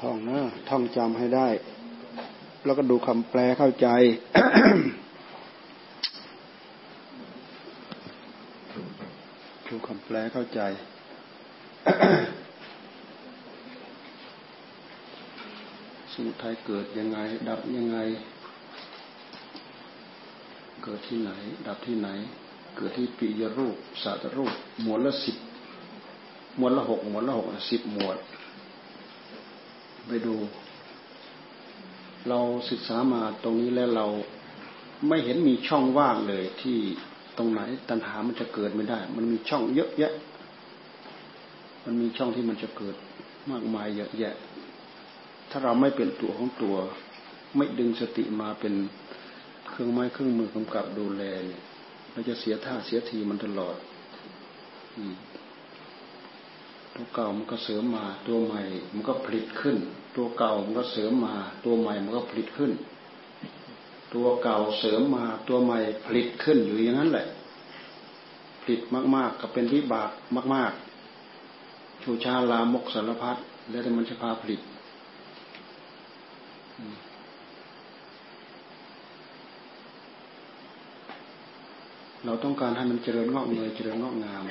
ท่องนะท่องจำให้ได้ แล้วก็ดูคำแปลเข้าใจดูคำแปลเข้าใจสมุทัยเกิดยังไง ดับยังไง เกิดที่ไหน ดับที่ไหน เกิดที่ปิยรูปสัตรูป หมวดละสิบหมวดละหกหมวดละหกสิบหมวด ไปดู เราศึกษามาตรงนี้แล้วเราไม่เห็นมีช่องว่างเลยที่ตรงไหนตัณหามันจะเกิดไม่ได้ มันมีช่องเยอะแยะ มันมีช่องที่มันจะเกิดมากมายเยอะแยะ ถ้าเราไม่เป็นตัวของตัว ไม่ดึงสติมาเป็นเครื่องไม้เครื่องมือกำกับดูแลเนี่ย เราจะเสียท่าเสียทีมันตลอดตัวเก่ามันก็เสริมมา ตัวใหม่ มันก็ผลิตขึ้น ตัวเก่ามันก็เสริมมา ตัวใหม่มันก็ผลิตขึ้น ตัวเก่าเสริมมา ตัวใหม่ผลิตขึ้นอยู่อย่างนั้นแหละ ผลิตมาก ๆ ก็เป็นวิบากมาก ๆ ชูชาลามกสารพัดแล้วแต่มันจะพาผลิต เราต้องการให้มันเจริญงอกเงยเจริญงอกงาม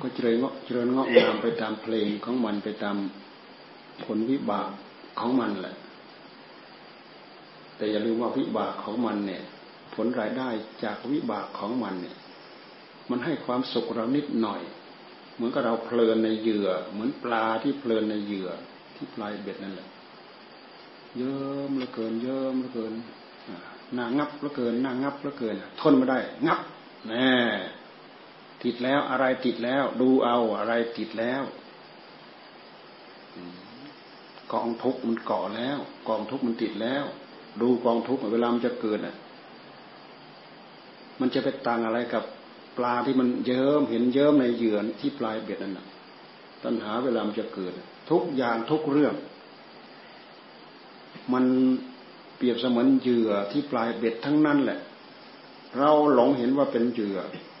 ก็เจริญงอกเจริญงอกงามไปตามเพลงของมันไปตามผลวิบากของมันแหละ แต่อย่าลืมว่าวิบากของมันเนี่ย ผลรายได้จากวิบากของมันเนี่ย มันให้ความสุขเรานิดหน่อย เหมือนกับเราเพลินในเหยื่อ เหมือนปลาที่เพลินในเหยื่อที่ปลายเบ็ดนั่นแหละ เยิ้มเหลือเกิน เยิ้มเหลือเกินน่างับเหลือเกินน่างับเหลือเกินทนไม่ได้ งับ แน่ติดแล้วอะไรติดแล้ว ดูเอาอะไรติดแล้วกองทุกมันเกาะแล้ว กองทุกมันติดแล้ว ดูกองทุกเวลามันจะเกิดอะ มันจะไปต่างอะไรกับปลาที่มันเยิ้มเห็นเยิ้มในเหยื่อที่ปลายเบ็ดนั่นน่ะ ตัณหาเวลามันจะเกิด ทุกอย่างทุกเรื่อง มันเปรียบเสมือนเหยื่อที่ปลายเบ็ดทั้งนั้นแหละ เราหลงเห็นว่าเป็นเหยื่อ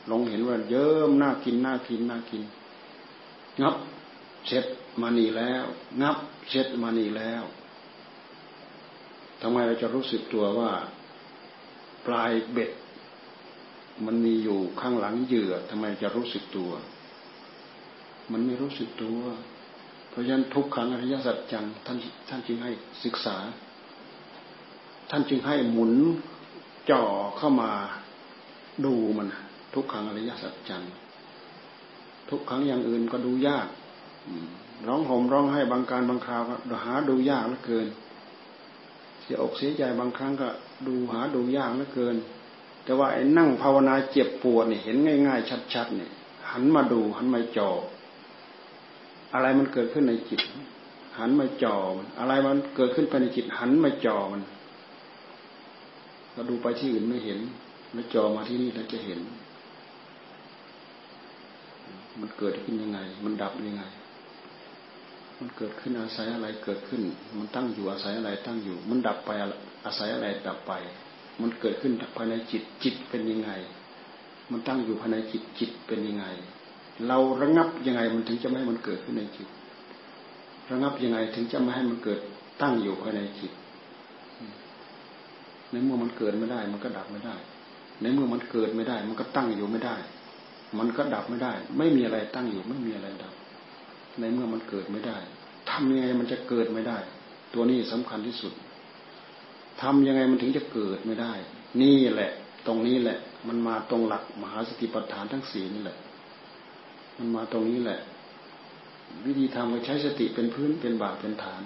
หลงเห็นว่าเยิ้มน่ากินน่ากินน่ากิน งับเช็ดมานี่แล้ว งับเช็ดมานี่แล้วทำไมเราจะรู้สึกตัวว่า ปลายเบ็ด มันมีอยู่ข้างหลังเหยื่อทำไมจะรู้สึกตัว มันไม่รู้สึกตัว เพราะฉะนั้นทุกขังอริยสัจจังท่านท่านจึงให้ศึกษา ท่านจึงให้หมุนจ่อเข้ามา ดูมัน ทุกครั้งอริยสัจจังทุกครั้งอย่างอื่นก็ดูยากร้องห่มร้องให้บางการบางคราวก็หาดูยากเหลือเกิน เสียอกเสียใจบางครั้งก็ ดูหาดูยากเหลือเกิน แต่ว่าไอ้นั่งภาวนาเจ็บปวดเนี่ยเห็นง่าย ๆ ชัดๆเนี่ย หันมาดูหันมาจ่ออะไรมันเกิดขึ้นในจิต หันมาจ่อมันอะไรมันเกิดขึ้นภายในจิต หันมาจ่อมันเราดูไปที่อื่นไม่เห็น แล้วจอมาที่นี่เราจะเห็น มันเกิดขึ้นยังไง มันดับยังไง มันเกิดขึ้นอาศัยอะไรเกิดขึ้น มันตั้งอยู่อาศัยอะไรตั้งอยู่ มันดับไปอาศัยอะไรดับไป มันเกิดขึ้นภายในจิตจิตเป็นยังไง มันตั้งอยู่ภายในจิตจิตเป็นยังไง เราระงับยังไงมันถึงจะไม่ให้มันเกิดขึ้นในจิต ระงับยังไงถึงจะไม่ให้มันเกิดตั้งอยู่ภายในจิตในเมื่อมันเกิดไม่ได้ มันก็ดับไม่ได้ ในเมื่อมันเกิดไม่ได้ มันก็ตั้งอยู่ไม่ได้ มันก็ดับไม่ได้ ไม่มีอะไรตั้งอยู่ไม่มีอะไรดับ ในเมื่อมันเกิดไม่ได้ทำยังไงมันจะเกิดไม่ได้ ตัวนี้สำคัญที่สุดทำยังไงมันถึงจะเกิดไม่ได้ นี่แหละ ตรงนี้แหละ มันมาตรงหลักมหาสติปัฏฐานทั้งสี่นี่แหละ มันมาตรงนี้แหละ วิธีทำก็ใช้สติเป็นพื้นเป็นบาทเป็นฐาน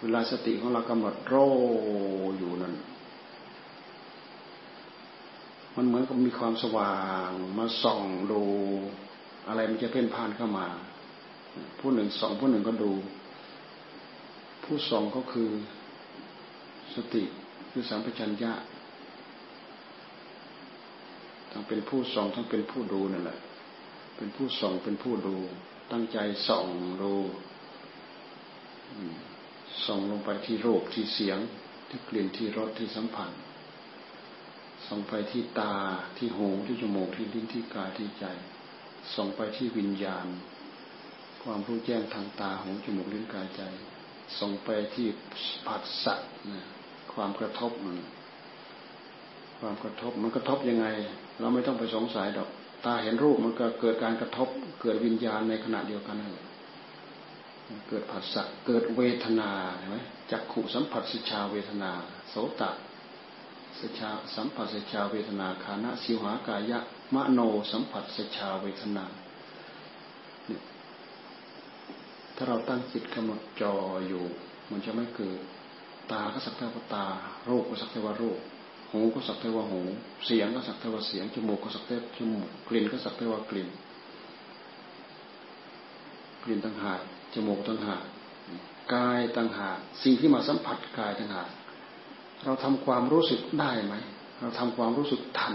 เวลาสติของเรากำหนดโรอยู่นั่น มันเหมือนกับมีความสว่างมาส่องดู อะไรมันจะเพ่นพ่านเข้ามา ผู้หนึ่งส่องผู้หนึ่งก็ดู ผู้ส่องก็คือสติคือสัมปชัญญะทั้งเป็นผู้ส่องทั้งเป็นผู้ดูนั่นแหละ เป็นผู้ส่องเป็นผู้ดู ตั้งใจส่องดูส่องลงไปที่รูปที่เสียงที่กลิ่นที่รสที่สัมผัส ส่องไปที่ตาที่หูที่จมูกที่ลิ้นที่กายที่ใจ ส่งไปที่วิญญาณ ความรู้แจ้งทางตาหูจมูกลิ้นกายใจ ส่งไปที่ผัสสะนะความกระทบมันความกระทบมันกระทบยังไง เราไม่ต้องไปสงสัยดอก ตาเห็นรูปมันก็เกิดการกระทบ เกิดวิญญาณในขณะเดียวกันนั่นแหละเกิดผัสสะเกิดเวทนาเห็นไหมจักขุสัมผัสสิชาเวทนา โสต สชาสัมผัสสิชาเวทนาคานะสิวหากายะมโนสัมผัสสิชาเวทนาถ้าเราตั้งจิตกำหนดจออยู่ มันจะไม่เกิด ตาก็สักแต่ว่าตา รูปก็สักแต่ว่ารูป หูก็สักแต่ว่าหู เสียงก็สักแต่ว่าเสียง จมูกก็สักแต่จมูก กลิ่นก็สักแต่ว่ากลิ่น กลิ่นต่างหาก จมูกต่างหาก กายต่างหาก สิ่งที่มาสัมผัสกายต่างหาก เราทำความรู้สึกได้ไหม เราทำความรู้สึกทัน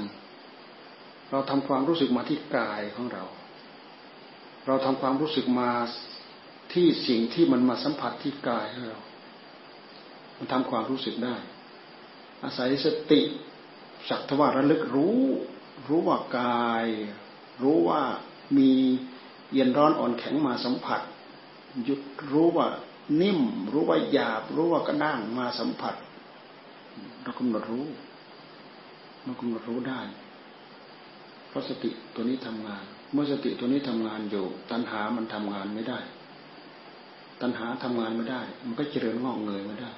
เราทำความรู้สึกมาที่กายของเรา เราทำความรู้สึกมาที่สิ่งที่มันมาสัมผัสที่กายของเรา มันทำความรู้สึกได้ อาศัยสติสักทว่าระลึกรู้ รู้ว่ากาย รู้ว่ามีเย็นร้อนอ่อนแข็งมาสัมผัสหยุดรู้ว่านิ่ม รู้ว่าหยาบ รู้ว่ากระด้างมาสัมผัส เรากำหนดรู้เรากำหนดรู้ได้เพราะสติตัวนี้ทำงาน เมื่อสติตัวนี้ทำงานอยู่ ตัณหามันทำงานไม่ได้ ตัณหาทำงานไม่ได้ มันก็เจริญงอกเงยไม่ได้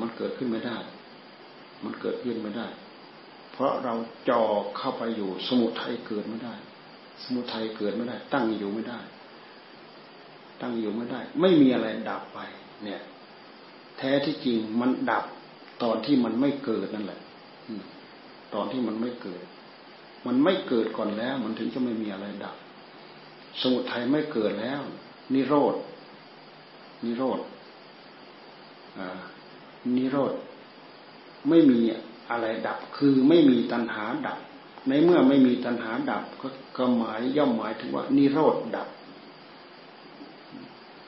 มันเกิดขึ้นไม่ได้ มันเกิดขึ้นไม่ได้ เพราะเราจ่อเข้าไปอยู่ สมุทัยเกิดไม่ได้ สมุทัยเกิดไม่ได้ ตั้งอยู่ไม่ได้ ตั้งอยู่ไม่ได้ ไม่มีอะไรดับไป เนี่ย แท้ที่จริงมันดับ ตอนที่มันไม่เกิดนั่นแหละตอนที่มันไม่เกิด มันไม่เกิดก่อนแล้ว มันถึงจะไม่มีอะไรดับ สมุทัยไม่เกิดแล้ว นิโรธนิโรธนิโรธไม่มีอะไรดับ คือไม่มีตัณหาดับ ในเมื่อไม่มีตัณหาดับก็ก็หมายย่อมหมายถึงว่า นิโรธดับ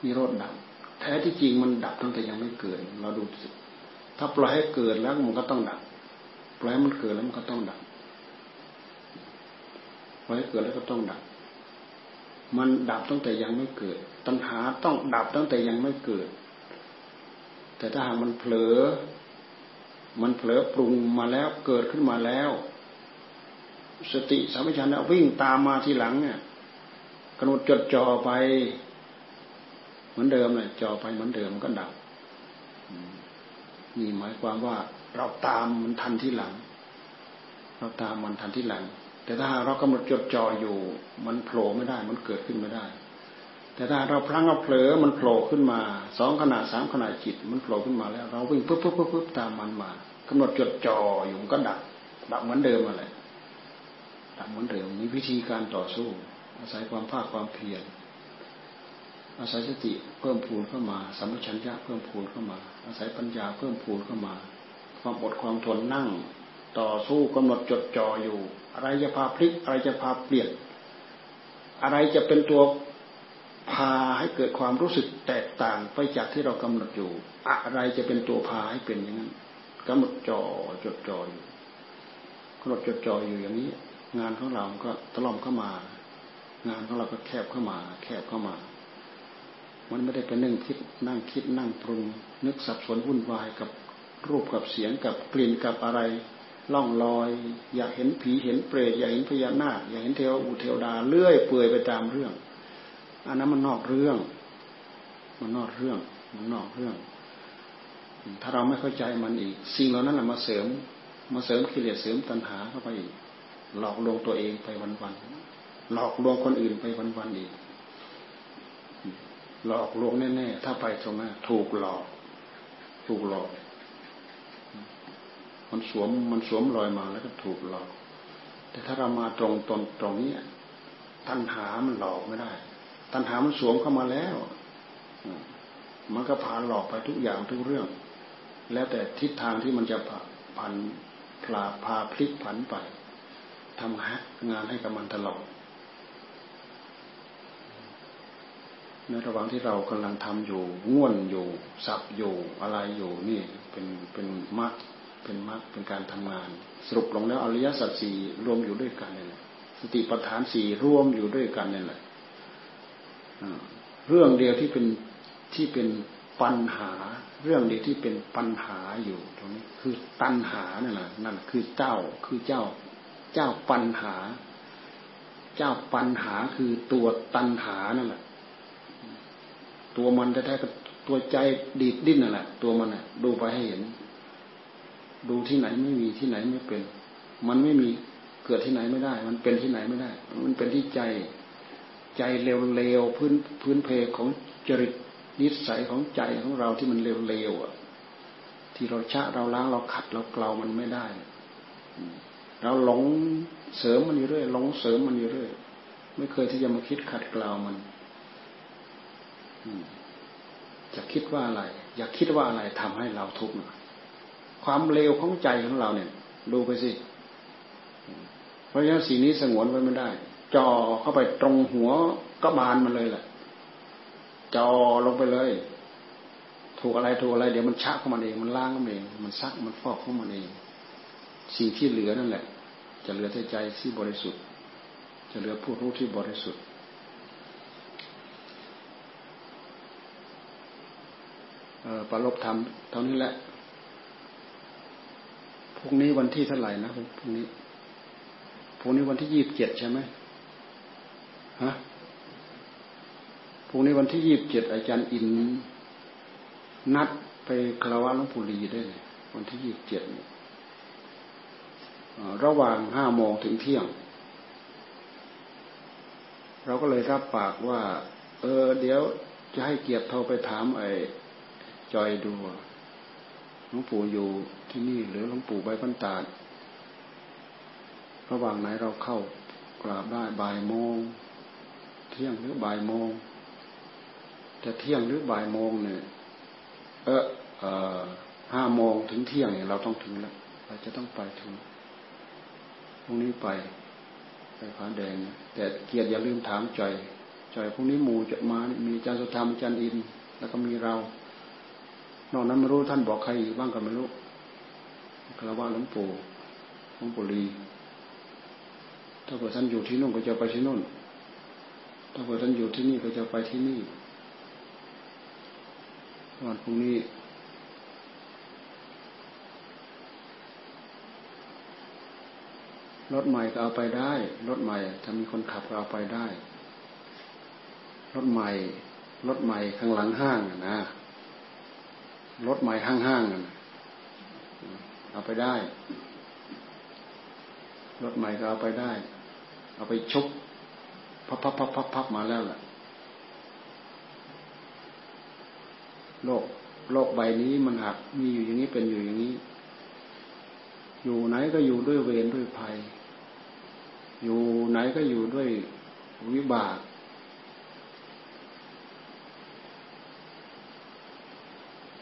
นิโรธดับ แท้ที่จริงมันดับตั้งแต่ยังไม่เกิด เราดูสิ ถ้าปล่อยให้เกิดแล้วมันก็ต้องดับปล่อยให้มันเกิดแล้วมันก็ต้องดับปล่อยให้เกิดแล้วก็ต้องดับ มันดับตั้งแต่ยังไม่เกิด ตัณหาต้องดับตั้งแต่ยังไม่เกิด แต่ถ้าหากมันเผลอ มันเผลอปรุงมาแล้วเกิดขึ้นมาแล้ว สติสัมปชัญญะวิ่งตามมาทีหลังเนี่ยกำหนดจดจ่อไป เหมือนเดิมเลยจ่อไปเหมือนเดิมก็ดับ นี่หมายความว่าเราตามมันทันที่หลัง เราตามมันทันที่หลัง แต่ถ้าเรากำหนดจดจ่ออยู่ มันโผล่ไม่ได้ มันเกิดขึ้นไม่ได้ แต่ถ้าเราพลั้งเราเผลอมันโผล่ขึ้นมาสองขนาดสามขนาดจิต มันโผล่ขึ้นมาแล้ว เราวิ่งปุ๊บปุ๊บปุ๊บปุ๊บตามมันมากำหนดจดจ่ออยู่ก็ดับดับเหมือนเดิมอะไรดับเหมือนเดิมมีวิธีการต่อสู้ อาศัยความภาคความเพียร อาศัยสติเพิ่มพูนเข้ามาสัมปชัญญะเพิ่มพูนเข้ามา อาศัยปัญญาเพิ่มพูนเข้ามา ความอดความทนนั่ง ต่อสู้กำหนดจดจ่ออยู่ อะไรจะพาพลิกอะไรจะพาเปลี่ยน อะไรจะเป็นตัวพาให้เกิดความรู้สึกแตกต่างไปจากที่เรากำหนดอยู่ อะไรจะเป็นตัวพาให้เป็นอย่างนั้นกำหนดจอจดจ่ออยู่กำหนดจดจ่ออยู่อย่างนี้ งานของเราก็ตล่อมเข้ามา งานของเราก็แคบเข้ามา แคบเข้ามา มันไม่ได้ไปนั่งคิดนั่งคิดนั่งปรุง นึกสับสนวุ่นวายกับรูปกับเสียงกับกลิ่นกับอะไร ล่องลอย อยากเห็นผีเห็นเปรตอยากเห็นพญานาคอยากเห็นเทวอุเทวดาเลื่อยเปื่อยไปตามเรื่อง อันนั้นมันนอกเรื่อง มันนอกเรื่อง มันนอกเรื่อง ถ้าเราไม่เข้าใจมันอีก สิ่งเหล่านั้นแหละมาเสริม มาเสริมกิเลสเสริมตัณหาเข้าไปอีกหลอกลวงตัวเองไปวันๆหลอกลวงคนอื่นไปวันๆอีก หลอกลวงแน่ๆถ้าไปตรงนั้นถูกหลอก ถูกหลอก มันสวมมันสวมรอยมาแล้วก็ถูกหลอก แต่ถ้าเรามาตรงตรงตรงนี้ตัณหามันหลอกไม่ได้ ตัณหามันสวมเข้ามาแล้วมันก็พาหลอกไปทุกอย่างทุกเรื่อง แล้วแต่ทิศทางที่มันจะผันพลาพาพลิกผันไปทำงานให้กับมันตลอด ในระหว่างที่เรากำลังทำอยู่ง่วนอยู่ สับอยู่อะไรอยู่นี่เป็นเป็นมรรคเป็นมรรคเป็นการทำงาน สรุปลงแล้วอริยสัจสี่รวมอยู่ด้วยกันเลยสติปัฏฐานสี่ร่วมอยู่ด้วยกันนี่แหละเรื่องเดียวที่เป็นที่เป็นปัญหา เรื่องเดียวที่เป็นปัญหาอยู่ตรงนี้คือตัณหานั่นแหละนั่นคือเจ้าคือเจ้าเจ้าปัญหา เจ้าปัญหาคือตัวตัณหานั่นแหละ ตัวมันแท้ๆกับตัวใจดีดดิ้นนั่นแหละตัวมันน่ะ ดูไปให้เห็น ดูที่ไหนไม่มีที่ไหนไม่เป็น มันไม่มีเกิดที่ไหนไม่ได้ มันเป็นที่ไหนไม่ได้ มันเป็นที่ใจ ใจเร็วๆพื้นพื้นเพของจริตนิสัยของใจของเราที่มันเร็วๆอะ ที่เราชะเราล้างเราขัดเราเกลามันไม่ได้เราหลงเสริมมันอยู่เรื่อยหลงเสริมมันอยู่เรื่อยไม่เคยที่จะมาคิดขัดเกลามัน จะคิดว่าอะไร อยาคิดว่าอะไรทำให้เราทุกข์ความเลวของใจของเราเนี่ย ดูไปสิเพราะฉะนั้นสิ่งนี้สงวนไว้ไม่ได้จ่อเข้าไปตรงหัวก็บานมันเลยแหละจ่อลงไปเลย ถูกอะไรถูกอะไร เดี๋ยวมันชักเข้ามาเองมันล้างเข้ามาเอง มันซักมันฟอกเข้ามาเอง สิ่งที่เหลือนั่นแหละ จะเหลือแต่ใจที่บริสุทธิ์ จะเหลือผู้รู้ที่บริสุทธิ์ ปรลบธรรมเท่านี้แหละ พรุ่งนี้วันที่เท่าไหร่นะพรุ่งนี้ พรุ่งนี้วันที่ยี่บเจ็ดใช่ไหมฮะ พรุ่งนี้วันที่ยี่บเจ็ดอาจารย์อิน นัดไปคารวะหลวงปู่ลีได้เลยวันที่ยี่บเจ็ดระหว่างห้าโมงถึงเที่ยง เราก็เลยรับปากว่า เออ เดี๋ยวจะให้เกียรติโทรไปถามไอ้ จอยดูหลวงปู่อยู่ที่นี่หรือหลวงปู่ใบพันตาดระหว่างไหนเราเข้ากราบได้บ่ายโมง เที่ยงหรือบ่ายโมงจะเที่ยงหรือบ่ายโมงเนี่ย เออเออห้าโมงถึงเที่ยงเนี่ยเราต้องถึงแล้วเราจะต้องไปถึงพรุ่งนี้ไปไปผาแดงแต่เกียรติอย่าลืมถามจอยจอยพรุ่งนี้หมู่จะมามีอาจารย์สุธรรมอาจารย์อิน แล้วก็มีเรา นอกนั้นไม่รู้ท่านบอกใครอีกบ้างก็ไม่รู้คารวะหลวงปู่หลวงปู่ลีถ้าเกิดท่านอยู่ที่นู่นก็จะไปที่นู่น ถ้าเกิดท่านอยู่ที่นี่ก็จะไปที่นี่ วันพรุ่งนี้ รถใหม่ก็เอาไปได้ รถใหม่ ถ้ามีคนขับก็เอาไปได้ รถใหม่ รถใหม่ข้างหลังห้างนะ รถใหม่ห้างๆเอาไปได้ รถใหม่ก็เอาไปได้ เอาไปชุบพับพับพับพับพับมาแล้วล่ะ โลก โลกใบนี้มันหักมีอยู่อย่างนี้เป็นอยู่อย่างนี้ อยู่ไหนก็อยู่ด้วยเวรด้วยภัย อยู่ไหนก็อยู่ด้วยวิบาก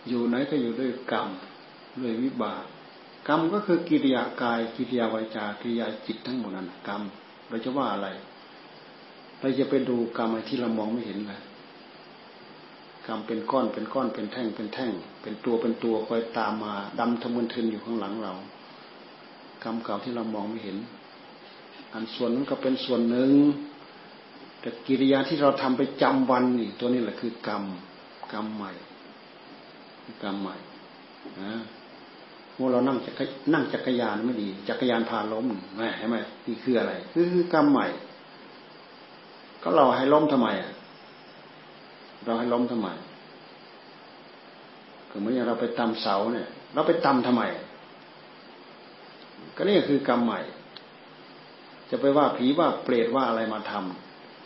อยู่ไหนก็อยู่ด้วยกรรมด้วยวิบากกรรมก็คือกิริยากายกิริยาวาจากิริยาจิตทั้งหมดนั้นกรรมเราจะว่าอะไร เราจะไปดูกรรมที่เรามองไม่เห็นเลยกรรมเป็นก้อนเป็นก้อนเป็นแท่งเป็นแท่ง เป็นตัวเป็นตัวคอยตามมาดำทะมึนทึนอยู่ข้างหลังเรา กรรมเก่าที่เรามองไม่เห็น อันส่วนนั้นก็เป็นส่วนหนึ่ง แต่กิริยาที่เราทำไปจำวันนี่ตัวนี้แหละคือกรรมกรรมใหม่ กรรมใหม่นะเมื่อเรานั่งจักรนั่งจักรยานไม่ดี จักรยานพาล้มแม่ใช่ไหมนี่คืออะไร คือกรรมใหม่ ก็เราให้ล้มทำไมอะเราให้ล้มทำไมก็เหมือนอย่างเราไปตำเสาเนี่ย เราไปตำทำไม ก็นี่คือกรรมใหม่ จะไปว่าผีว่าเปรตว่าอะไรมาท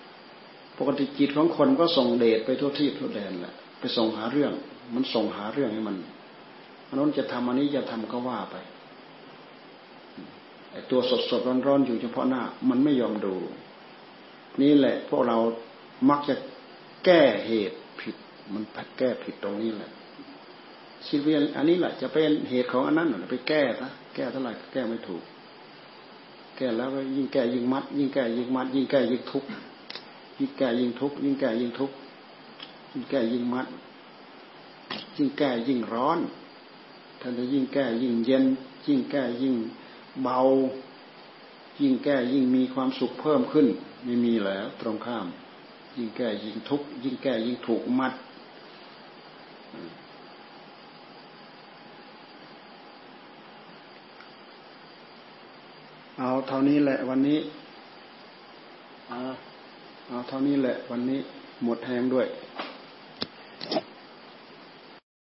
ำปกติจิตของคนก็ส่งเดชไปทั่วที่ทั่วแดนแหละไปส่งหาเรื่อง มันส่งหาเรื่องให้มันอันนั้นจะทำอันนี้จะทำก็ว่าไปไอตัวสดสดร้อนร้อนอยู่เฉพาะหน้า มันไม่ยอมดู นี่แหละ พวกเรามักจะแก้เหตุผิด มันแก้ผิดตรงนี้แหละชีวิตอันนี้แหละจะเป็นเหตุของอันนั้นไปแก้นะแก้เท่าไหร่แก้ไม่ถูก แก้แล้วก็ยิ่งแก้ยิ่งมัด ยิ่งแก้ยิ่งมัด ยิ่งแก้ยิ่งทุกข์ยิ่งแก้ยิ่งทุกข์ยิ่งแก้ยิ่งทุกข์ยิ่งแก้ยิ่งมัด ยิ่งแก้ยิ่งร้อน ท่านจะยิ่งแก้ยิ่งเย็น ยิ่งแก้ยิ่งเบา ยิ่งแก้ยิ่งมีความสุขเพิ่มขึ้น ไม่มีแล้วตรงข้าม ยิ่งแก้ยิ่งทุกข์ยิ่งแก้ยิ่งถูกมัดเอาเท่านี้แหละวันนี้เอาเอาเท่านี้แหละวันนี้หมดแหงด้วย